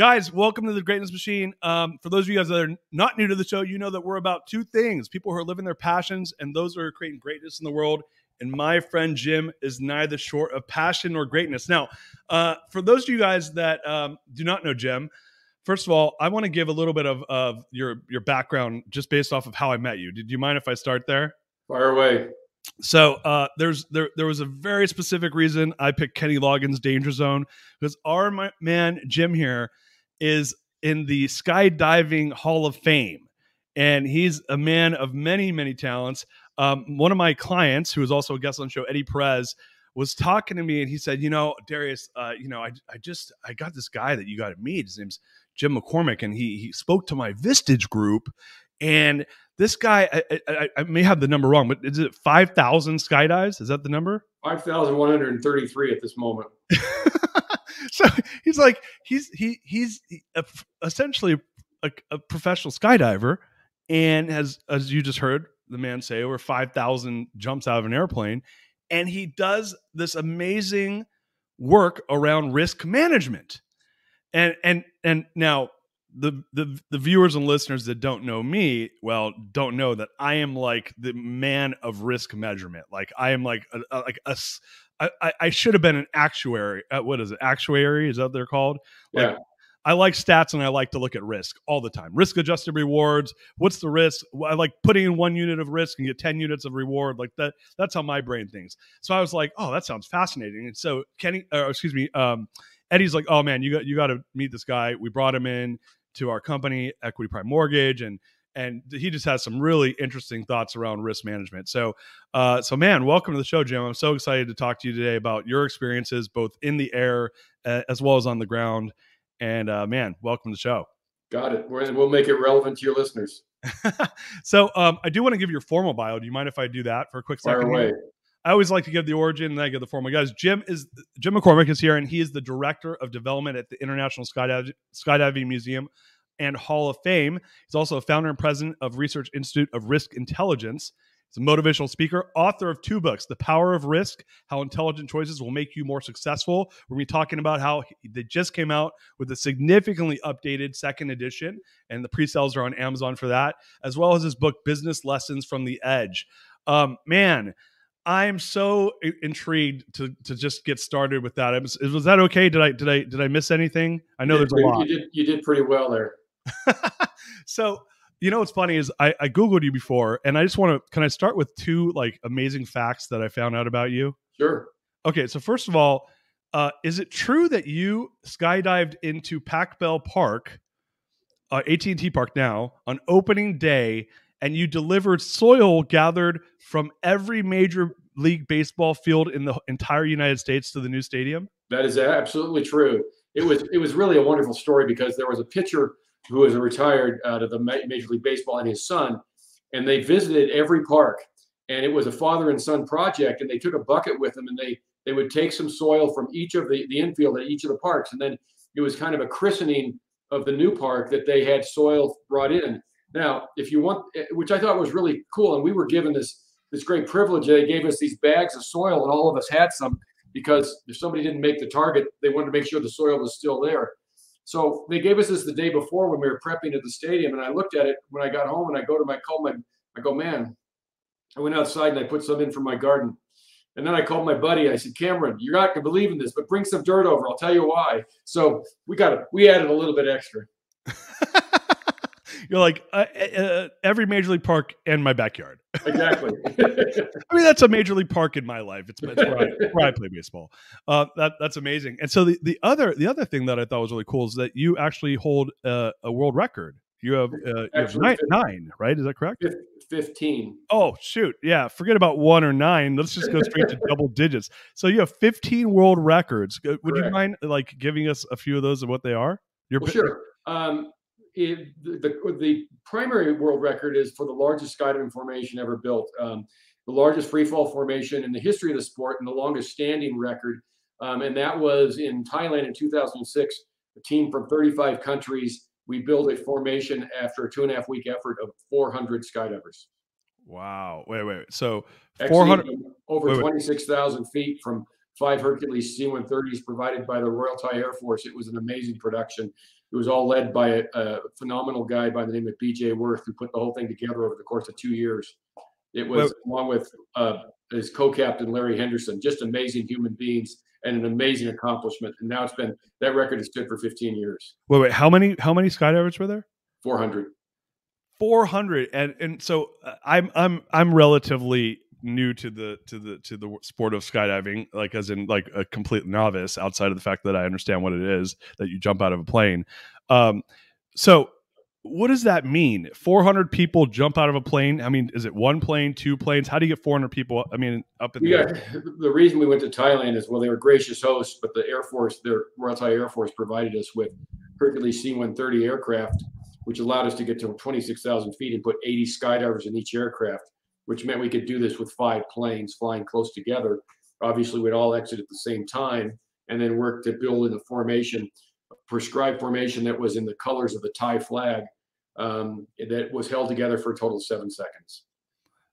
Guys, welcome to the Greatness Machine. Um, for those of you guys that are not new to the show, you know that we're about two things people who are living their passions and those who are creating greatness in the world. And my friend Jim is neither short of passion nor greatness. Now, uh, for those of you guys that um, do not know Jim, first of all, I want to give a little bit of, of your your background just based off of how I met you. Did you mind if I start there? Fire away. So uh, there's there there was a very specific reason I picked Kenny Loggins' Danger Zone because our my, man Jim here is in the skydiving Hall of Fame, and he's a man of many many talents. Um, one of my clients, who is also a guest on the show, Eddie Perez, was talking to me, and he said, "You know, Darius, uh, you know, I I just I got this guy that you got to meet. His name's Jim McCormick, and he he spoke to my Vistage group, and." This guy, I, I, I may have the number wrong, but is it five thousand skydives? Is that the number? Five thousand one hundred thirty-three at this moment. so he's like he's he he's a, essentially a, a, professional skydiver and has as you just heard the man say over 5000 jumps out of an airplane and he does this amazing work around risk management and and and now the, the the viewers and listeners that don't know me well don't know that I am like the man of risk measurement. Like I am like a, a like a I, I should have been an actuary. Uh, what is it? Actuary is that what they're called? Like, yeah. I like stats and I like to look at risk all the time. Risk adjusted rewards. What's the risk? I like putting in one unit of risk and get 10 units of reward. Like that, that's how my brain thinks. So I was like, oh, that sounds fascinating. And so Kenny, or excuse me, um, Eddie's like, oh man, you got, you got to meet this guy. We brought him in to our company, Equity Prime Mortgage. And and he just has some really interesting thoughts around risk management. So, uh, so man, welcome to the show, Jim. I'm so excited to talk to you today about your experiences both in the air uh, as well as on the ground. And uh, man, welcome to the show. Got it. We'll make it relevant to your listeners. so, um, I do want to give your formal bio. Do you mind if I do that for a quick Fire second? Away. I always like to give the origin and then I give the formal. Guys, Jim is Jim McCormick is here, and he is the director of development at the International Skydiving Museum and Hall of Fame. He's also a founder and president of Research Institute of Risk Intelligence. He's a motivational speaker, author of two books, The Power of Risk, How Intelligent Choices Will Make You More Successful. We're going to be talking about how they just came out with a significantly updated second edition, and the pre sales are on Amazon for that, as well as his book, Business Lessons from the Edge. Um, man, I'm so intrigued to to just get started with that. Was, was, that okay? Did I did I did I miss anything? I know there's a lot. You did you did pretty well there. so you know what's funny is I, I googled you before, and I just want to. Can I start with two like amazing facts that I found out about you? Sure. Okay, so first of all, uh, is it true that you skydived into Pac Bell Park, uh, AT&T Park now, on opening day, and you delivered soil gathered from every major league baseball field in the entire United States to the new stadium? That is absolutely true. It was it was really a wonderful story because there was a pitcher who was retired out of the Major League Baseball and his son, and they visited every park, and it was a father and son project, and they took a bucket with them, and they they would take some soil from each of the the infield at each of the parks, and then it was kind of a christening of the new park that they had soil brought in. Now, if you want, eh, which I thought was really cool, and we were given this this great privilege. They gave us these bags of soil, and all of us had some because if somebody didn't make the target, they wanted to make sure the soil was still there. So they gave us this the day before when we were prepping at the stadium, and I looked at it when I got home, and I go to my call my I go, man, I went outside and I put some in from my garden. And then I called my buddy. I said, Cameron, you're not gonna believe in this, but bring some dirt over. I'll tell you why. So we got it. We added a little bit extra. You're like uh, uh, uh, every major league park and my backyard. Exactly. I mean, that's a major league park in my life. It's, it's where, I, where, I, play baseball. Uh, that that's amazing. And so the, the other the other thing that I thought was really cool is that you actually hold a, a world record. You have, uh, you have nine, nine, right? Is that correct? 15. Oh, shoot. Yeah. Forget about one or nine. Let's just go straight to double digits. So you have 15 world records. Would Correct. you mind like giving us a few of those of what they are? Your well, sure. Um, it, the, the primary world record is for the largest skydiving formation ever built, um, the largest freefall formation in the history of the sport, and the longest standing record. Um, and that was in Thailand in 2006. A team from 35 countries. We built a formation after a two and a half week effort of 400 skydivers. Wow! Wait, wait. So 400 over 26,000 feet from five Hercules C-130s provided by the Royal Thai Air Force. It was an amazing production. It was all led by a, a phenomenal guy by the name of B.J. Worth, who put the whole thing together over the course of two years. It was well, along with uh, his co-captain Larry Henderson, just amazing human beings and an amazing accomplishment. And now it's been that record has stood for 15 years. Wait, wait, how many how many skydivers were there? 400. 400 and and so uh, I'm I'm I'm relatively new to the to the to the sport of skydiving like as in like a complete novice outside of the fact that i understand what it is that you jump out of a plane. Um so what does that mean? 400 people jump out of a plane? I mean is it one plane two planes? How do you get 400 people i mean up in the yeah the reason we went to thailand is well they were gracious hosts but the air force their royal thai air force provided us with hercules c-130 aircraft which allowed us to get to 26,000 feet and put 80 skydivers in each aircraft which meant we could do this with five planes flying close together. Obviously, we'd all exit at the same time and then work to build in a formation, a prescribed formation that was in the colors of the Thai flag um, that was held together for a total of seven seconds.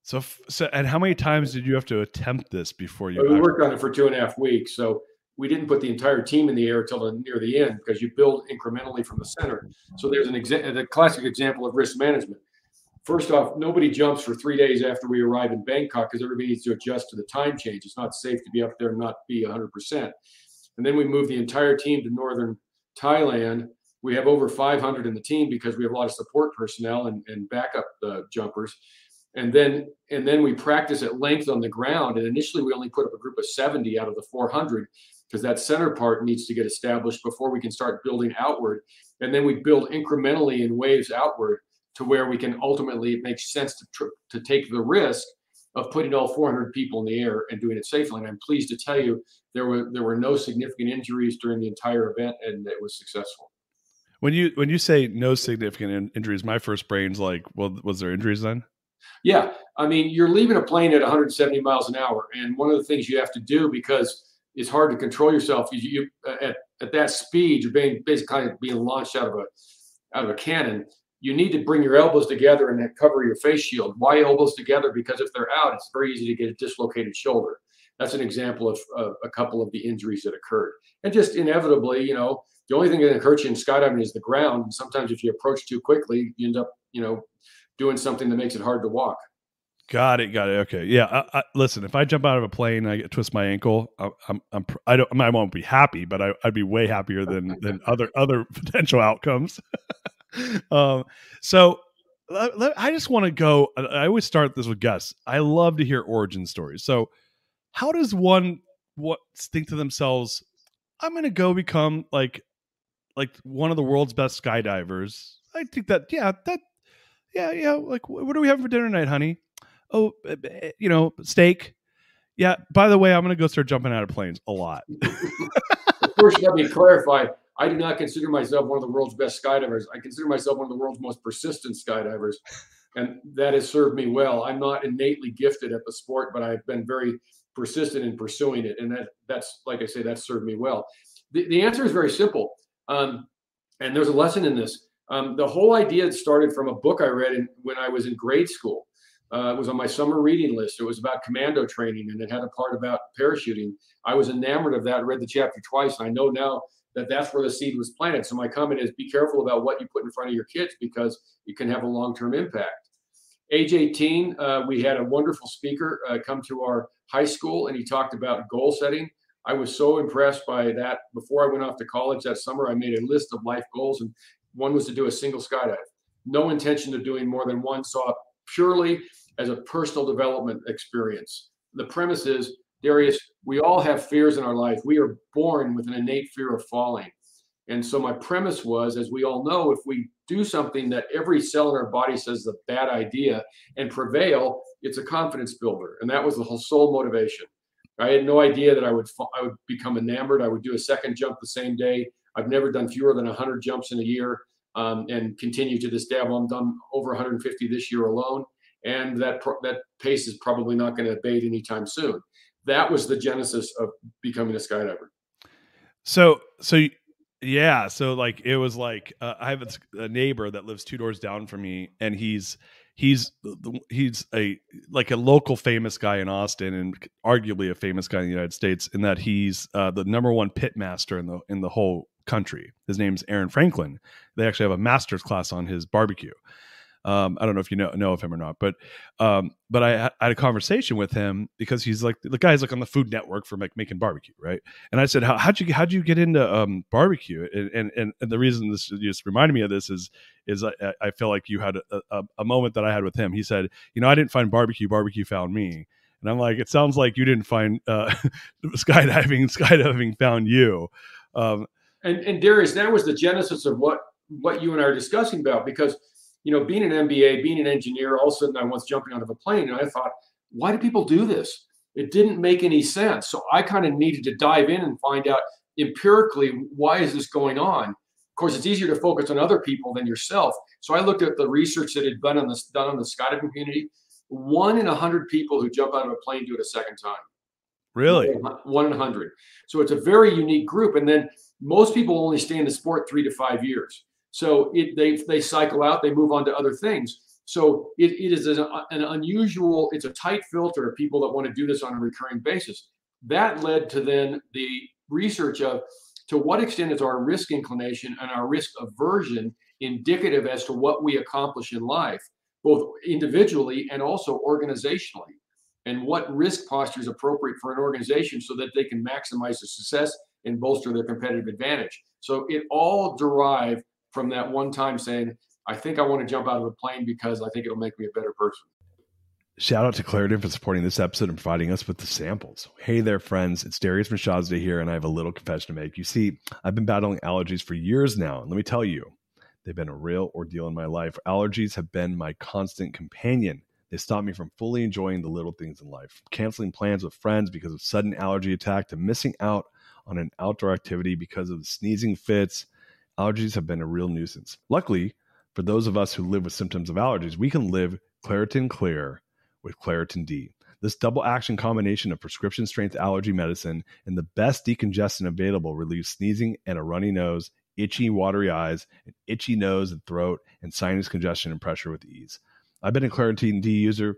So, so, and how many times did you have to attempt this before you? We worked on it for two and a half weeks. So we didn't put the entire team in the air until near the end because you build incrementally from the center. So there's an exa- the classic example of risk management first off, nobody jumps for three days after we arrive in Bangkok because everybody needs to adjust to the time change. It's not safe to be up there and not be 100%. And then we move the entire team to northern Thailand. We have over 500 in the team because we have a lot of support personnel and, and backup uh, jumpers. And then and then we practice at length on the ground. And initially, we only put up a group of 70 out of the 400 because that center part needs to get established before we can start building outward. And then we build incrementally in waves outward to where we can ultimately it makes sense to tr- to take the risk of putting all 400 people in the air and doing it safely. And I'm pleased to tell you there were there were no significant injuries during the entire event, and it was successful. When you when you say no significant in- injuries, my first brain's like, well, was there injuries then? Yeah, I mean, you're leaving a plane at 170 miles an hour, and one of the things you have to do because it's hard to control yourself. You, you at at that speed, you're being basically kind of being launched out of a out of a cannon you need to bring your elbows together and cover your face shield. Why elbows together? Because if they're out, it's very easy to get a dislocated shoulder. That's an example of, a couple of the injuries that occurred. And just inevitably, you know, the only thing that can hurt you in skydiving is the ground. And sometimes if you approach too quickly, you end up, you know, doing something that makes it hard to walk. Got it. Got it. Okay. Yeah. I, I, listen, if I jump out of a plane, I twist my ankle. I, I'm, I'm, I don't, I won't be happy, but I, would be way happier than than other other potential outcomes. um, so I just want to go. I always start this with Gus. I love to hear origin stories. So, how does one what think to themselves, I'm going to go become like like one of the world's best skydivers. I think that yeah, that yeah, yeah, like what are we having for dinner tonight, honey? Oh, you know, steak. Yeah, by the way, I'm going to go start jumping out of planes a lot. First, let me clarify. I do not consider myself one of the world's best skydivers. I consider myself one of the world's most persistent skydivers, and that has served me well. I'm not innately gifted at the sport, but I've been very persistent in pursuing it, and that that's like I say, that served me well. The, the answer is very simple, um, and there's a lesson in this. Um, the whole idea started from a book I read in, when I was in grade school. Uh, it was on my summer reading list. It was about commando training, and it had a part about parachuting. I was enamored of that. Read the chapter twice, and I know now that that's where the seed was planted. So my comment is: be careful about what you put in front of your kids because it can have a long-term impact. Age 18, uh, we had a wonderful speaker uh, come to our high school, and he talked about goal setting. I was so impressed by that. Before I went off to college that summer, I made a list of life goals, and one was to do a single skydive. No intention of doing more than one. Saw purely as a personal development experience. The premise is, Darius, we all have fears in our life. We are born with an innate fear of falling. And so my premise was, as we all know, if we do something that every cell in our body says is a bad idea and prevail, it's a confidence builder. And that was the whole sole motivation. I had no idea that I would I would become enamored. I would do a second jump the same day. I've never done fewer than 100 jumps in a year, um, and continue to this day. I've done over 150 this year alone and that pro- that pace is probably not going to abate anytime soon. That was the genesis of becoming a skydiver. So, so yeah, so like it was like uh, I have a neighbor that lives two doors down from me, and he's he's he's a like a local famous guy in Austin, and arguably a famous guy in the United States, in that he's uh, the number one pit master in the in the whole country. His name's Aaron Franklin. They actually have a master's class on his barbecue. Um, I don't know if you know know of him or not, but um, but I, I, had a conversation with him because he's like the guy's like on the Food Network for making barbecue, right? And I said, How, how'd you how'd you get into um, barbecue? And, and and the reason this just reminded me of this is is I, I feel like you had a, a, a moment that I had with him. He said, you know, I didn't find barbecue, barbecue found me. And I'm like, it sounds like you didn't find uh, skydiving, skydiving found you. Um, and, and Darius, that was the genesis of what what you and I are discussing about because you know, being an MBA, being an engineer, all of a sudden I was jumping out of a plane and I thought, why do people do this? It didn't make any sense. So I kind of needed to dive in and find out empirically why is this going on. Of course, it's easier to focus on other people than yourself. So I looked at the research that had been on this done on the skydiving community. One in a hundred people who jump out of a plane do it a second time. Really? One in a hundred. So it's a very unique group. And then most people only stay in the sport three to five years. So it, they they cycle out, they move on to other things. So it, it is an, an unusual, it's a tight filter of people that want to do this on a recurring basis. That led to then the research of to what extent is our risk inclination and our risk aversion indicative as to what we accomplish in life, both individually and also organizationally, and what risk posture is appropriate for an organization so that they can maximize the success and bolster their competitive advantage. So it all derived from that one time saying, I think I want to jump out of a plane because I think it'll make me a better person. Shout out to Claritin for supporting this episode and providing us with the samples. Hey there, friends. It's Darius Mirshahzadeh here, and I have a little confession to make. You see, I've been battling allergies for years now, and let me tell you, they've been a real ordeal in my life. Allergies have been my constant companion. They stop me from fully enjoying the little things in life, canceling plans with friends because of sudden allergy attack, to missing out on an outdoor activity because of the sneezing fits, allergies have been a real nuisance. Luckily, for those of us who live with symptoms of allergies, we can live Claritin Clear with Claritin D. This double action combination of prescription strength allergy medicine and the best decongestant available relieves sneezing and a runny nose, itchy, watery eyes, an itchy nose and throat, and sinus congestion and pressure with ease. I've been a Claritin D user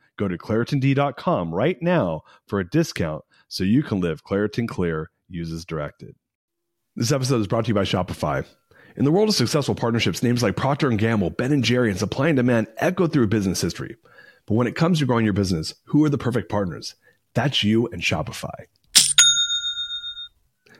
Go to ClaritinD.com right now for a discount so you can live Claritin Clear, use as directed. This episode is brought to you by Shopify. In the world of successful partnerships, names like Procter & Gamble, Ben & Jerry, and Supply and Demand echo through business history. But when it comes to growing your business, who are the perfect partners? That's you and Shopify.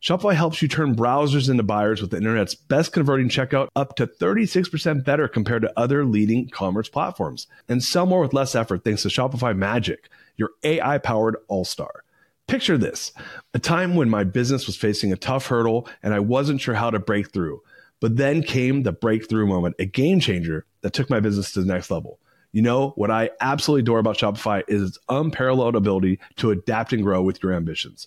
Shopify helps you turn browsers into buyers with the internet's best converting checkout up to 36% better compared to other leading commerce platforms. And sell more with less effort thanks to Shopify Magic, your AI powered all star. Picture this a time when my business was facing a tough hurdle and I wasn't sure how to break through. But then came the breakthrough moment, a game changer that took my business to the next level. You know, what I absolutely adore about Shopify is its unparalleled ability to adapt and grow with your ambitions.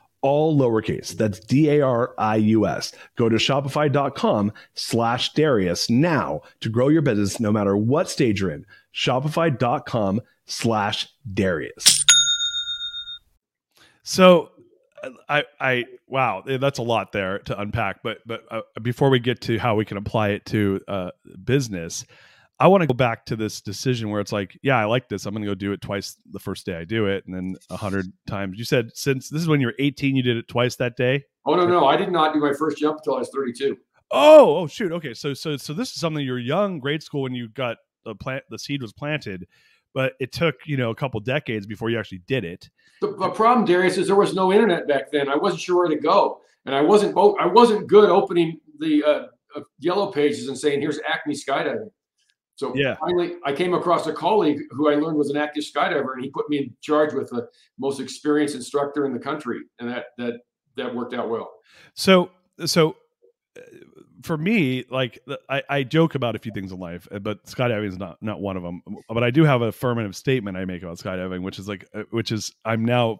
all lowercase. That's D-A-R-I-U-S. Go to shopify.com slash Darius now to grow your business no matter what stage you're in. Shopify.com slash Darius. So I, I, wow, that's a lot there to unpack. But, but uh, before we get to how we can apply it to uh, business, I want to go back to this decision where it's like, yeah, I like this. I'm going to go do it twice the first day I do it, and then a hundred times. You said since this is when you're 18, you did it twice that day. Oh no, no, I did not do my first jump until I was 32. Oh, oh shoot. Okay, so so so this is something you're young, grade school when you got the plant, the seed was planted, but it took you know a couple decades before you actually did it. The, the problem, Darius, is there was no internet back then. I wasn't sure where to go, and I wasn't I wasn't good opening the uh, uh, yellow pages and saying, "Here's Acme skydiving." So yeah. finally, I came across a colleague who I learned was an active skydiver, and he put me in charge with the most experienced instructor in the country, and that that that worked out well. So so uh, for me, like I, I joke about a few things in life, uh, but skydiving is not not one of them. But I do have a affirmative statement I make about skydiving, which is like, uh, which is I'm now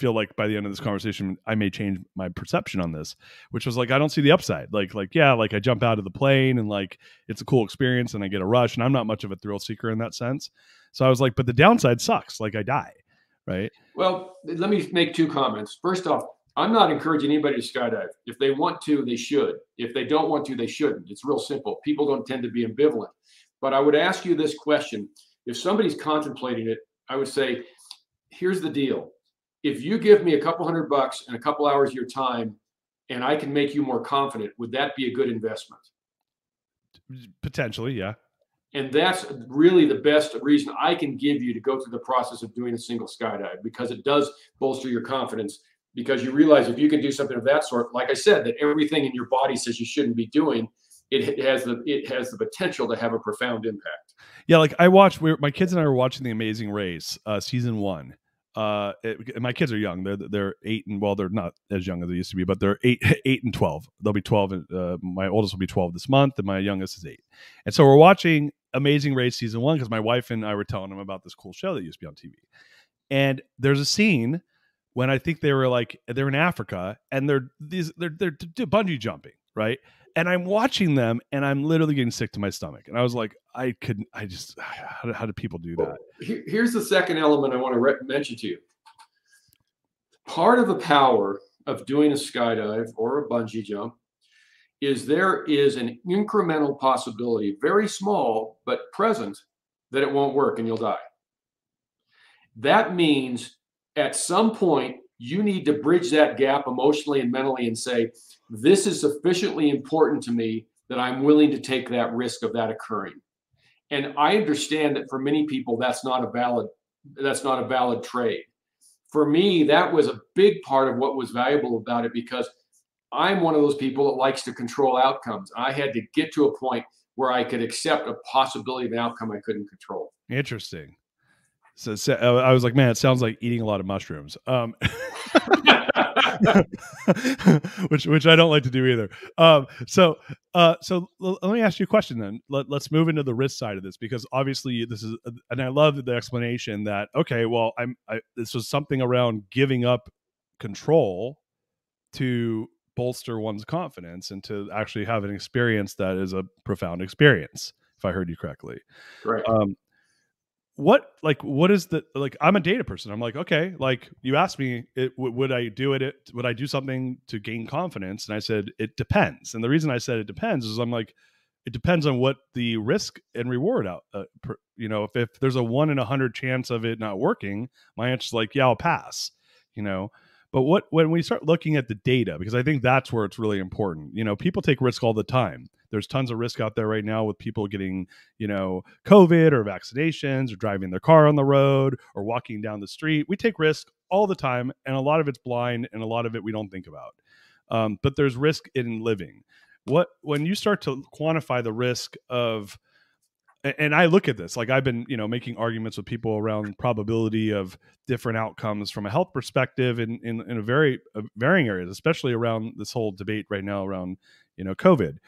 feel like by the end of this conversation I may change my perception on this, which was like I don't see the upside. Like like yeah, like I jump out of the plane and like it's a cool experience and I get a rush and I'm not much of a thrill seeker in that sense. So I was like, but the downside sucks. Like I die, right? Well, let me make two comments. First off, I'm not encouraging anybody to skydive. If they want to, they should. If they don't want to, they shouldn't. It's real simple. People don't tend to be ambivalent. But I would ask you this question: If somebody's contemplating it, I would say, here's the deal if you give me a couple hundred bucks and a couple hours of your time and I can make you more confident, would that be a good investment? Potentially, yeah. And that's really the best reason I can give you to go through the process of doing a single skydive because it does bolster your confidence. Because you realize if you can do something of that sort, like I said, that everything in your body says you shouldn't be doing, it has the it has the potential to have a profound impact. Yeah, like I watched. We my kids and I were watching The Amazing Race, uh, season one, uh it, my kids are young. They're they're eight and well they're not as young as they used to be but they're eight eight and 12 they'll be 12 and uh, my oldest will be 12 this month and my youngest is eight. And so we're watching amazing race season one because my wife and i were telling them about this cool show that used to be on tv and there's a scene when i think they were like they're in africa and they're these they're they're bungee jumping right and I'm watching them and I'm literally getting sick to my stomach. And I was like, I couldn't, I just, how do, how do people do that? Oh, here's the second element I want to re- mention to you. Part of the power of doing a skydive or a bungee jump is there is an incremental possibility, very small, but present, that it won't work and you'll die. That means at some point you need to bridge that gap emotionally and mentally and say, this is sufficiently important to me that I'm willing to take that risk of that occurring. And I understand that for many people, that's not a valid, that's not a valid trade. For me, that was a big part of what was valuable about it because I'm one of those people that likes to control outcomes. I had to get to a point where I could accept a possibility of an outcome I couldn't control. Interesting. So, so I was like, man, it sounds like eating a lot of mushrooms. Um, which which I don't like to do either. Um, so uh, so l- let me ask you a question then. Let, let's move into the risk side of this because obviously this is, and I love the explanation that okay, well, I'm I, this was something around giving up control to bolster one's confidence and to actually have an experience that is a profound experience. If I heard you correctly, right? Um, what like what is the like i'm a data person. I'm like okay like you asked me it, would i do it, it would i do something to gain confidence? And i said it depends. And the reason i said it depends is i'm like it depends on what the risk and reward out uh, per, you know if, if there's a one in a hundred chance of it not working my answer's like yeah i'll pass you know but what when we start looking at the data because i think that's where it's really important you know people take risk all the time there's tons of risk out there right now with people getting, you know, COVID or vaccinations or driving their car on the road or walking down the street. We take risk all the time, and a lot of it's blind, and a lot of it we don't think about. Um, but there's risk in living. What when you start to quantify the risk of and I look at this like I've been, you know, making arguments with people around probability of different outcomes from a health perspective in in, in a very uh, varying areas, especially around this whole debate right now around you know COVID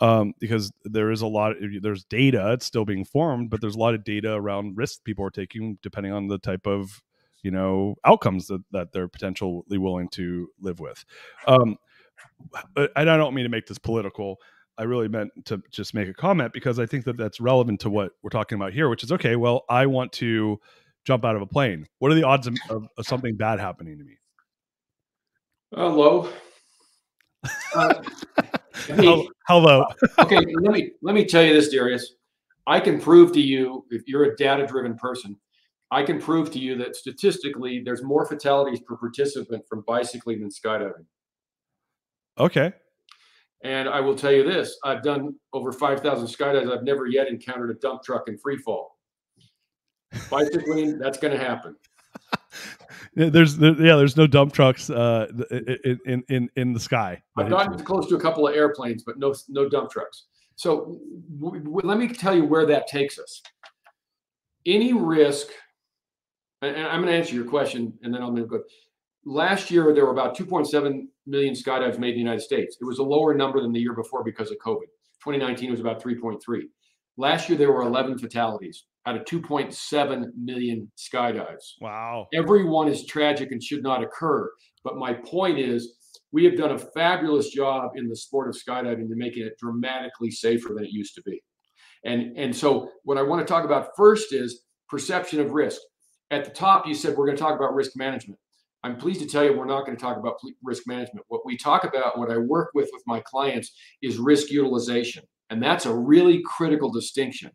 um, because there is a lot there's data it's still being formed but there's a lot of data around risk people are taking depending on the type of you know outcomes that, that they're potentially willing to live with. Um, and i don't mean to make this political i really meant to just make a comment because i think that that's relevant to what we're talking about here which is okay well i want to jump out of a plane what are the odds of, of, of something bad happening to me uh, low uh, Hello. okay, let me let me tell you this, Darius. I can prove to you, if you're a data-driven person, I can prove to you that statistically there's more fatalities per participant from bicycling than skydiving. Okay. And I will tell you this: I've done over 5,000 skydives. I've never yet encountered a dump truck in free fall. Bicycling, that's going to happen there's there, yeah there's no dump trucks uh in in in the sky. I've gotten close to a couple of airplanes but no no dump trucks. So w- w- let me tell you where that takes us. Any risk and i'm going to answer your question and then i'm going to go last year there were about 2.7 million skydives made in the united states it was a lower number than the year before because of covid 2019 was about 3.3 last year there were 11 fatalities out of 2.7 million skydives. Wow. Every one is tragic and should not occur. But my point is, we have done a fabulous job in the sport of skydiving to making it dramatically safer than it used to be. And, and so, what I want to talk about first is perception of risk. At the top, you said we're going to talk about risk management. I'm pleased to tell you we're not going to talk about risk management. What we talk about, what I work with with my clients, is risk utilization. And that's a really critical distinction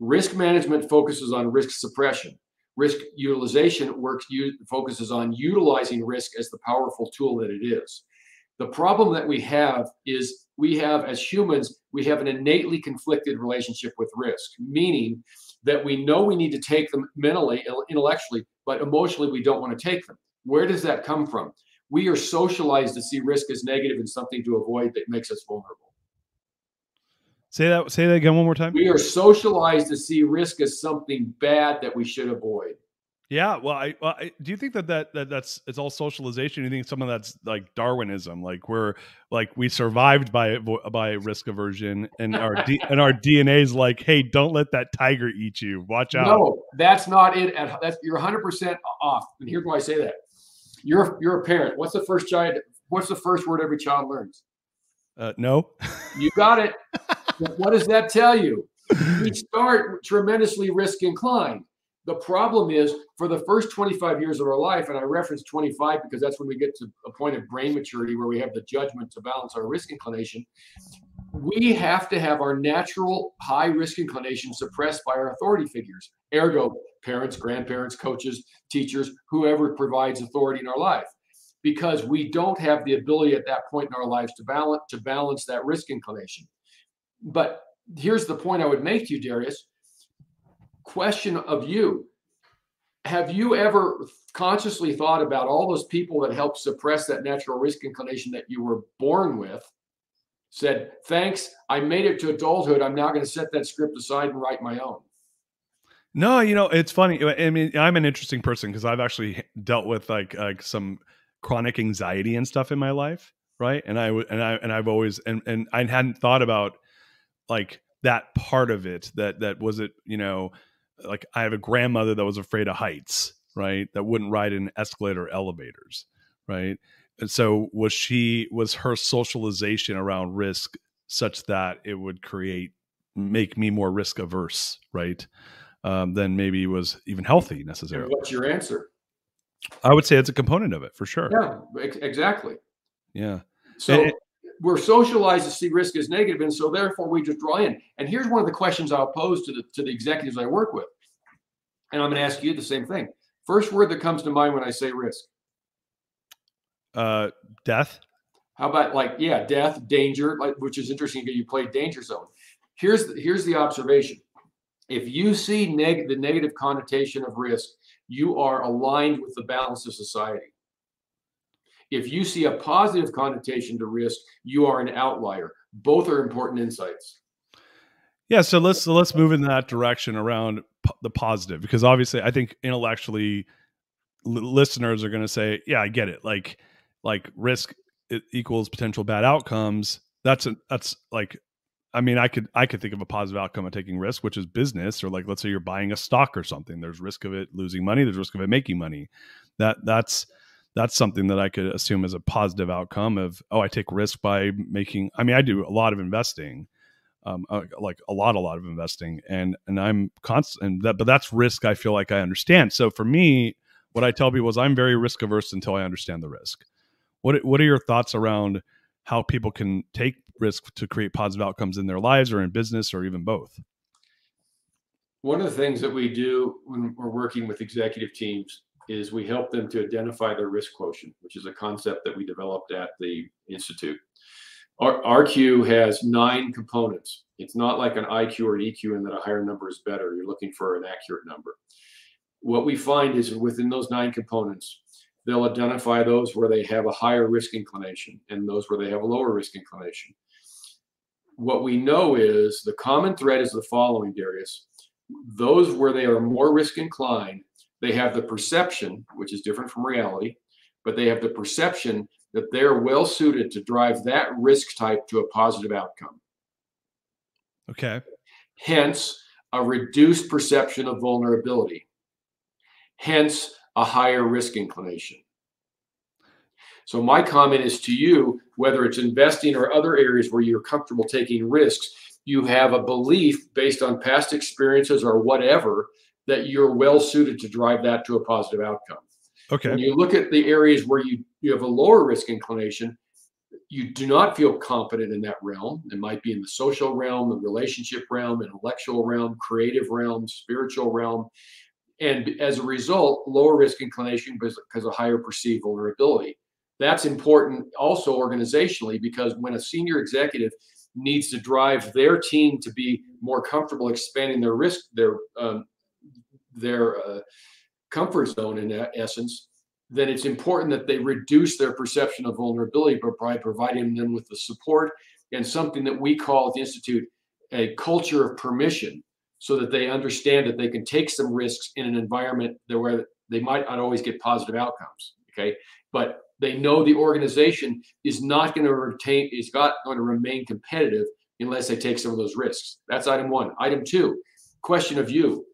Risk management focuses on risk suppression. Risk utilization works focuses on utilizing risk as the powerful tool that it is. The problem that we have is we have, as humans, we have an innately conflicted relationship with risk, meaning that we know we need to take them mentally, intellectually, but emotionally, we don't want to take them. Where does that come from? We are socialized to see risk as negative and something to avoid that makes us vulnerable. Say that. Say that again one more time. We are socialized to see risk as something bad that we should avoid. Yeah, well, I, well, I do you think that, that that that's it's all socialization? You think some of that's like Darwinism, like we're like we survived by by risk aversion, and our D, and our DNA is like, hey, don't let that tiger eat you. Watch out. No, that's not it. At, That's you're 100 percent off. And here's why I say that. You're you're a parent. What's the first child? What's the first word every child learns? Uh, no. You got it. what does that tell you? We start tremendously risk inclined. The problem is for the first 25 years of our life, and I reference 25 because that's when we get to a point of brain maturity where we have the judgment to balance our risk inclination. We have to have our natural high risk inclination suppressed by our authority figures, ergo, parents, grandparents, coaches, teachers, whoever provides authority in our life because we don't have the ability at that point in our lives to balance to balance that risk inclination. But here's the point I would make to you, Darius. Question of you. Have you ever consciously thought about all those people that helped suppress that natural risk inclination that you were born with? Said, thanks, I made it to adulthood. I'm now going to set that script aside and write my own. No, you know, it's funny. I mean, I'm an interesting person because I've actually dealt with like like some chronic anxiety and stuff in my life, right? And I and I and I've always and and I hadn't thought about like that part of it that that was it, you know, like I have a grandmother that was afraid of heights, right? That wouldn't ride in escalator elevators, right? And so was she was her socialization around risk such that it would create make me more risk averse, right? Um, than maybe was even healthy necessarily. what's your answer? I would say it's a component of it for sure. Yeah, ex- exactly. Yeah. So and, we're socialized to see risk as negative, and so therefore we just draw in. And here's one of the questions I'll pose to the to the executives I work with, and I'm going to ask you the same thing. First word that comes to mind when I say risk. Uh, death. How about like yeah, death, danger, like which is interesting because you played danger zone. Here's the, here's the observation. If you see neg- the negative connotation of risk, you are aligned with the balance of society. If you see a positive connotation to risk, you are an outlier. Both are important insights. Yeah, so let's so let's move in that direction around p- the positive because obviously I think intellectually l- listeners are going to say, "Yeah, I get it." Like like risk equals potential bad outcomes. That's a, that's like I mean, I could I could think of a positive outcome of taking risk, which is business, or like let's say you're buying a stock or something. There's risk of it losing money. There's risk of it making money. That that's that's something that I could assume as a positive outcome of oh, I take risk by making. I mean, I do a lot of investing, um, uh, like a lot, a lot of investing, and and I'm constant. And that, but that's risk. I feel like I understand. So for me, what I tell people is I'm very risk averse until I understand the risk. What what are your thoughts around how people can take risk to create positive outcomes in their lives or in business or even both? One of the things that we do when we're working with executive teams is we help them to identify their risk quotient, which is a concept that we developed at the Institute. Our RQ has nine components. It's not like an IQ or an EQ in that a higher number is better. You're looking for an accurate number. What we find is within those nine components, they'll identify those where they have a higher risk inclination and those where they have a lower risk inclination what we know is the common thread is the following, Darius. Those where they are more risk inclined, they have the perception, which is different from reality, but they have the perception that they're well suited to drive that risk type to a positive outcome. Okay. Hence, a reduced perception of vulnerability. Hence, a higher risk inclination. So my comment is to you, whether it's investing or other areas where you're comfortable taking risks, you have a belief based on past experiences or whatever that you're well suited to drive that to a positive outcome. Okay. When you look at the areas where you, you have a lower risk inclination, you do not feel confident in that realm. It might be in the social realm, the relationship realm, intellectual realm, creative realm, spiritual realm. And as a result, lower risk inclination because of higher perceived vulnerability that's important also organizationally because when a senior executive needs to drive their team to be more comfortable expanding their risk their um, their uh, comfort zone in essence then it's important that they reduce their perception of vulnerability by providing them with the support and something that we call at the institute a culture of permission so that they understand that they can take some risks in an environment where they might not always get positive outcomes okay? But they know the organization is not going to retain, is not going to remain competitive unless they take some of those risks. That's item one. Item two, question of you.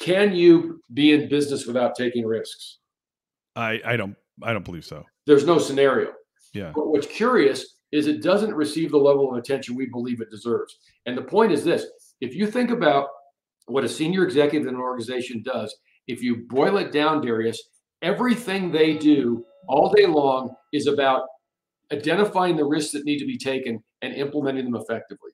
Can you be in business without taking risks? I, I don't I don't believe so. There's no scenario. Yeah. But what's curious is it doesn't receive the level of attention we believe it deserves. And the point is this if you think about what a senior executive in an organization does, if you boil it down, Darius, everything they do all day long is about identifying the risks that need to be taken and implementing them effectively.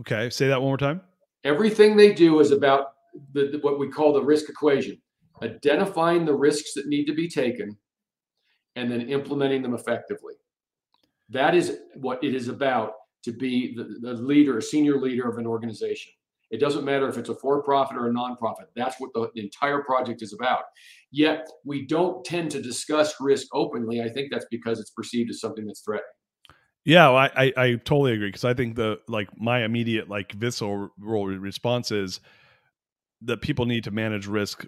Okay, say that one more time. Everything they do is about the, the, what we call the risk equation, identifying the risks that need to be taken and then implementing them effectively. That is what it is about to be the, the leader, a senior leader of an organization. It doesn't matter if it's a for profit or a nonprofit. That's what the entire project is about. Yet we don't tend to discuss risk openly. I think that's because it's perceived as something that's threatening. Yeah, well, I, I, I totally agree because I think the like my immediate like visceral response is that people need to manage risk,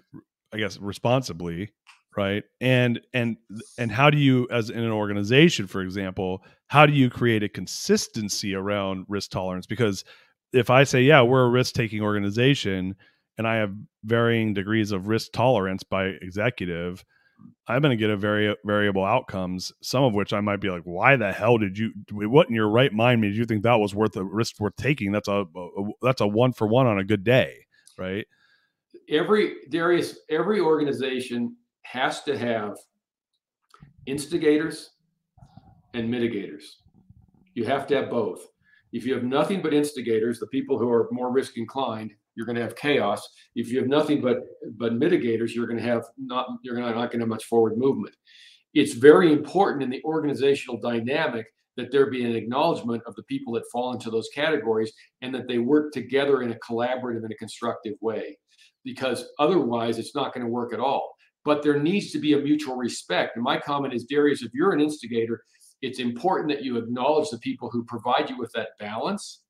I guess, responsibly, right? And and and how do you, as in an organization, for example, how do you create a consistency around risk tolerance? Because if I say, yeah, we're a risk taking organization, and I have varying degrees of risk tolerance by executive, I'm going to get a very variable outcomes. Some of which I might be like, why the hell did you? What in your right mind made you think that was worth a risk worth taking? That's a, a that's a one for one on a good day, right? Every Darius, every organization has to have instigators and mitigators. You have to have both. If you have nothing but instigators, the people who are more risk inclined, you're going to have chaos. If you have nothing but but mitigators, you're going to have not you're not going to have much forward movement. It's very important in the organizational dynamic that there be an acknowledgement of the people that fall into those categories and that they work together in a collaborative and a constructive way because otherwise it's not going to work at all but there needs to be a mutual respect and my comment is darius if you're an instigator it's important that you acknowledge the people who provide you with that balance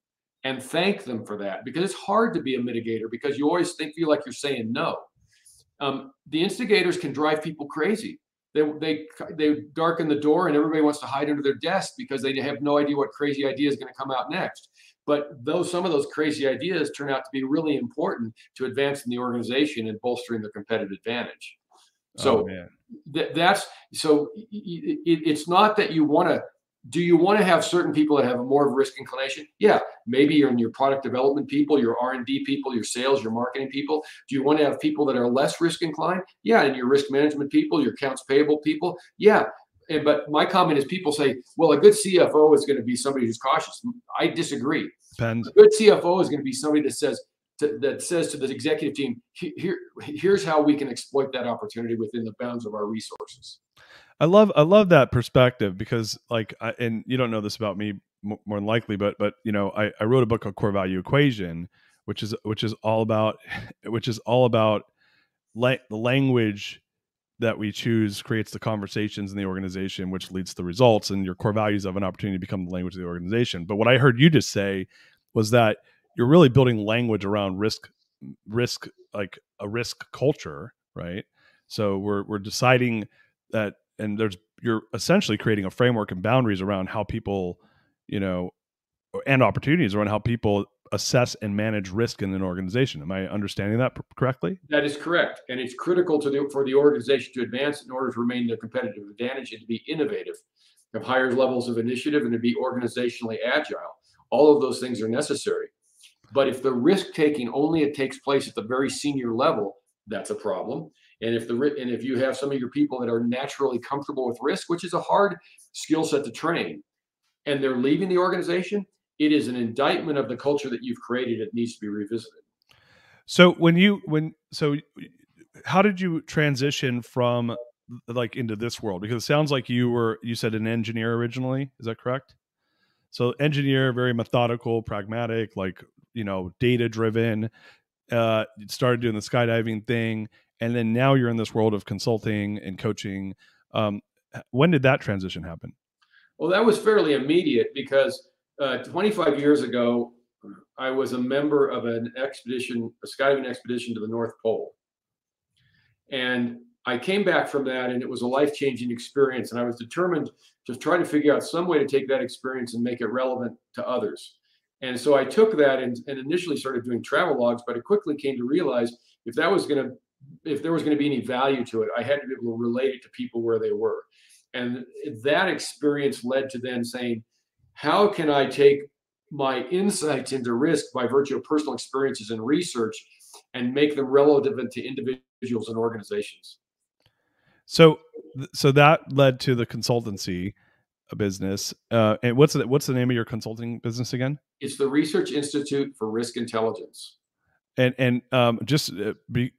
and thank them for that because it's hard to be a mitigator because you always think feel like you're saying no. Um, the instigators can drive people crazy. They, they they darken the door and everybody wants to hide under their desk because they have no idea what crazy idea is going to come out next. But those some of those crazy ideas turn out to be really important to advancing the organization and bolstering their competitive advantage. So oh, th- that's so it, it's not that you want to do you want to have certain people that have a more of risk inclination? Yeah maybe you're in your product development people your r&d people your sales your marketing people. Do you want to have people that are less risk inclined? Yeah and your risk management people your accounts payable people. Yeah and, but my comment is people say well a good cfo is going to be somebody who's cautious. I disagree. Depends. a good cfo is going to be somebody that says to, that says to the executive team here here's how we can exploit that opportunity within the bounds of our resources I love I love that perspective because like I, and you don't know this about me more than likely, but but you know I, I wrote a book called Core Value Equation, which is which is all about which is all about la- the language that we choose creates the conversations in the organization, which leads to results, and your core values have an opportunity to become the language of the organization. But what I heard you just say was that you're really building language around risk risk like a risk culture, right? So we're we're deciding that and there's you're essentially creating a framework and boundaries around how people you know and opportunities around how people assess and manage risk in an organization. Am i understanding that correctly? That is correct and it's critical to the, for the organization to advance in order to remain their competitive advantage and to be innovative have higher levels of initiative and to be organizationally agile. All of those things are necessary but if the risk taking only it takes place at the very senior level that's a problem and if the and if you have some of your people that are naturally comfortable with risk, which is a hard skill set to train, and they're leaving the organization, it is an indictment of the culture that you've created. It needs to be revisited. So when you when so how did you transition from like into this world? Because it sounds like you were you said an engineer originally. Is that correct? So engineer, very methodical, pragmatic, like you know, data driven. Uh, started doing the skydiving thing, and then now you're in this world of consulting and coaching. Um, when did that transition happen? Well, that was fairly immediate because uh, 25 years ago, I was a member of an expedition, a skydiving expedition to the North Pole. And I came back from that, and it was a life changing experience. And I was determined to try to figure out some way to take that experience and make it relevant to others. And so I took that and, and initially started doing travel logs, but I quickly came to realize if that was going to if there was going to be any value to it, I had to be able to relate it to people where they were. And that experience led to then saying, how can I take my insights into risk by virtue of personal experiences and research and make them relevant to individuals and organizations? So, so that led to the consultancy business. Uh, and what's the, what's the name of your consulting business again? It's the Research Institute for Risk Intelligence and and um, just uh, be,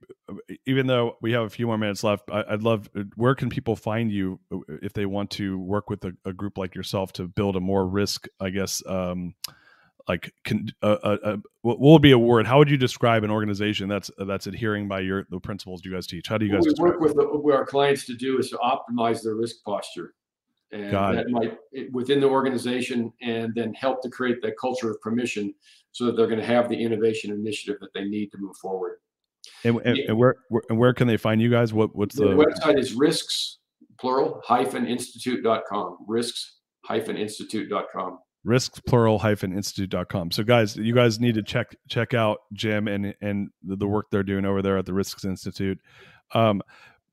even though we have a few more minutes left, I, would love. Uh, where can people find you uh, if they want to work with a, a group like yourself to build a more risk? I guess um, like can, uh, uh, what would be a word? How would you describe an organization that's that's adhering by your the principles you guys teach? How do you guys what we work with, the, with our clients to do is to optimize their risk posture, and Got that it. might within the organization, and then help to create that culture of permission so that they're going to have the innovation initiative that they need to move forward. And, and, yeah. and where, where, and where can they find you guys? What what's the, the website is risks plural hyphen institute.com. Risks hyphen institute.com risks plural hyphen institute.com so guys you guys need to check check out jim and and the work they're doing over there at the risks institute um,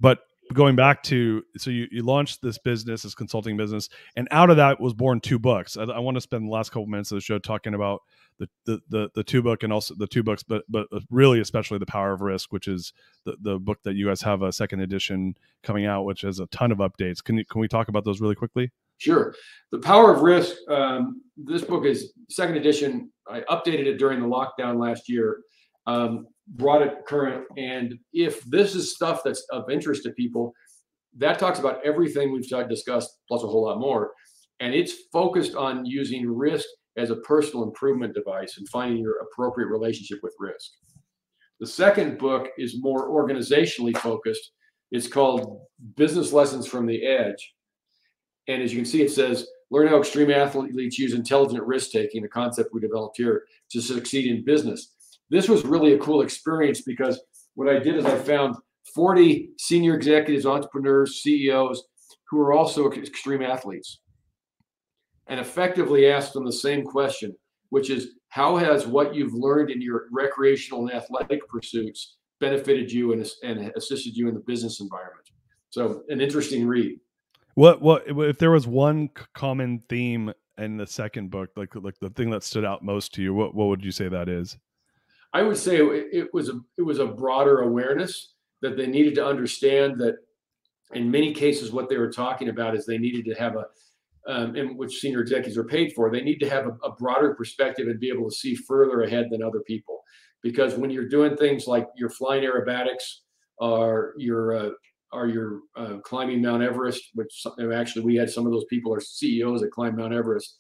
but going back to so you, you launched this business this consulting business and out of that was born two books i, I want to spend the last couple minutes of the show talking about the, the the the two book and also the two books but but really especially the power of risk which is the, the book that you guys have a second edition coming out which has a ton of updates can you can we talk about those really quickly Sure. The Power of Risk. Um, this book is second edition. I updated it during the lockdown last year, um, brought it current. And if this is stuff that's of interest to people, that talks about everything we've discussed, plus a whole lot more. And it's focused on using risk as a personal improvement device and finding your appropriate relationship with risk. The second book is more organizationally focused. It's called Business Lessons from the Edge and as you can see, it says, learn how extreme athletes use intelligent risk taking, the concept we developed here, to succeed in business. This was really a cool experience because what I did is I found 40 senior executives, entrepreneurs, CEOs who are also extreme athletes and effectively asked them the same question, which is how has what you've learned in your recreational and athletic pursuits benefited you and, and assisted you in the business environment? So, an interesting read. What what if there was one common theme in the second book, like like the thing that stood out most to you? What what would you say that is? I would say it, was a it was a broader awareness that they needed to understand that in many cases what they were talking about is they needed to have a um, in which senior executives are paid for they need to have a, a, broader perspective and be able to see further ahead than other people because when you're doing things like you're flying aerobatics or you're uh, are your uh, climbing Mount Everest, which actually we had some of those people are CEOs that climb Mount Everest.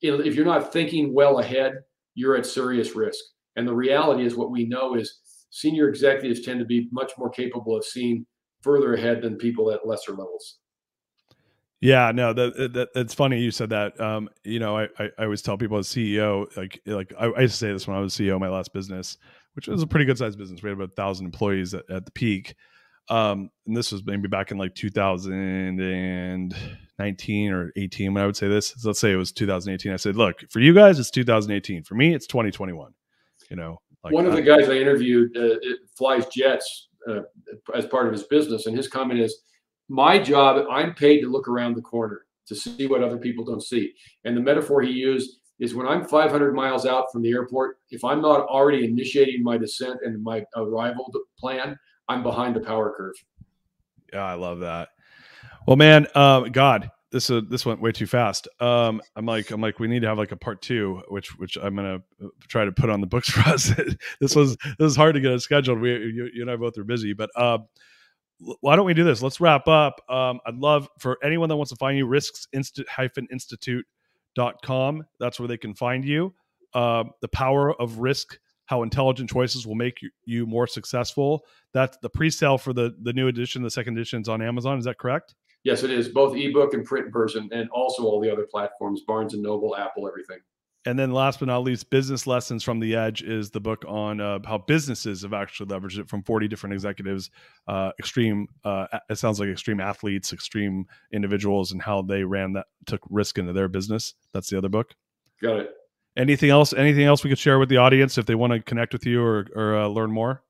If you're not thinking well ahead, you're at serious risk. And the reality is, what we know is senior executives tend to be much more capable of seeing further ahead than people at lesser levels. Yeah, no, that, that that's funny you said that. Um, you know, I, I, I always tell people as CEO, like like I, I, used to say this when I was CEO of my last business, which was a pretty good sized business. We had about a thousand employees at, at the peak um, and this was maybe back in like 2019 or 18 when I would say this. So let's say it was 2018. I said, look, for you guys, it's 2018. For me, it's 2021. You know, like, one of the guys I interviewed uh, flies jets uh, as part of his business, and his comment is, "My job, I'm paid to look around the corner to see what other people don't see." And the metaphor he used is when I'm 500 miles out from the airport, if I'm not already initiating my descent and my arrival plan, I'm behind the power curve. Yeah, I love that. Well, man, uh, God, this uh, this went way too fast. Um, I'm like, I'm like, we need to have like a part two, which which I'm gonna uh, try to put on the books for us. this was this is hard to get it scheduled. We you, you and I both are busy, but uh, why don't we do this? Let's wrap up. Um, I'd love for anyone that wants to find you, risks hyphen institute.com. That's where they can find you. Uh, the power of risk how intelligent choices will make you, you more successful. That's the pre-sale for the the new edition, the second edition is on Amazon. Is that correct? Yes, it is both ebook and print version, and also all the other platforms: Barnes and Noble, Apple, everything. And then, last but not least, business lessons from the edge is the book on uh, how businesses have actually leveraged it from 40 different executives, uh, extreme. Uh, it sounds like extreme athletes, extreme individuals, and how they ran that took risk into their business. That's the other book. Got it. Anything else? Anything else we could share with the audience if they want to connect with you or, or uh, learn more?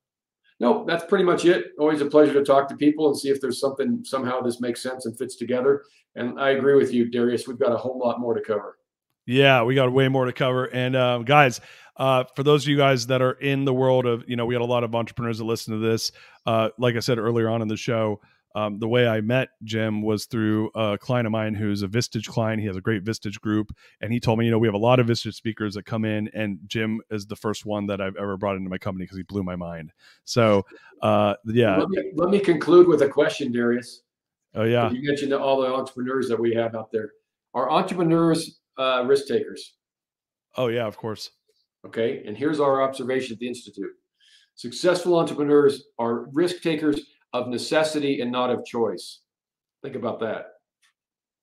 No, that's pretty much it. Always a pleasure to talk to people and see if there's something somehow this makes sense and fits together. And I agree with you, Darius. We've got a whole lot more to cover. Yeah, we got way more to cover. And uh, guys, uh, for those of you guys that are in the world of, you know, we had a lot of entrepreneurs that listen to this. Uh, like I said earlier on in the show, um, the way I met Jim was through a client of mine who's a Vistage client. He has a great Vistage group, and he told me, you know, we have a lot of Vistage speakers that come in, and Jim is the first one that I've ever brought into my company because he blew my mind. So, uh, yeah. Let me, let me, conclude with a question, Darius. Oh yeah. You mentioned all the entrepreneurs that we have out there. Are entrepreneurs uh, risk takers? Oh yeah, of course. Okay, and here's our observation at the institute: successful entrepreneurs are risk takers of necessity and not of choice. Think about that.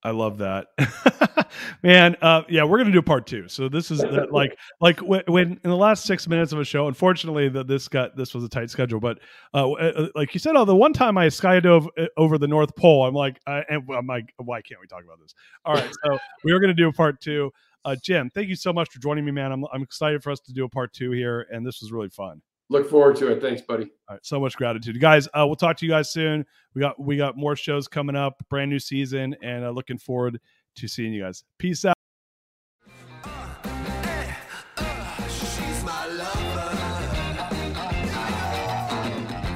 I love that. Man, uh, yeah, we're gonna do a part two. So this is uh, like like when, when, in the last six minutes of a show. Unfortunately, that this got this was a tight schedule. But uh, uh, like you said, oh, the one time I skydove uh, over the North Pole, I'm like, uh, and I'm like, why can't we talk about this? All right, so we are gonna do a part two. Uh, Jim, thank you so much for joining me, man. I'm I'm excited for us to do a part two here, and this was really fun. Look forward to it. Thanks, buddy. All right, so much gratitude, guys. Uh, we'll talk to you guys soon. We got we got more shows coming up, brand new season, and uh, looking forward to seeing you guys. Peace out.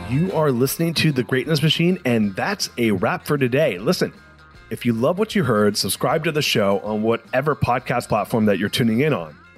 You are listening to The Greatness Machine, and that's a wrap for today. Listen, if you love what you heard, subscribe to the show on whatever podcast platform that you're tuning in on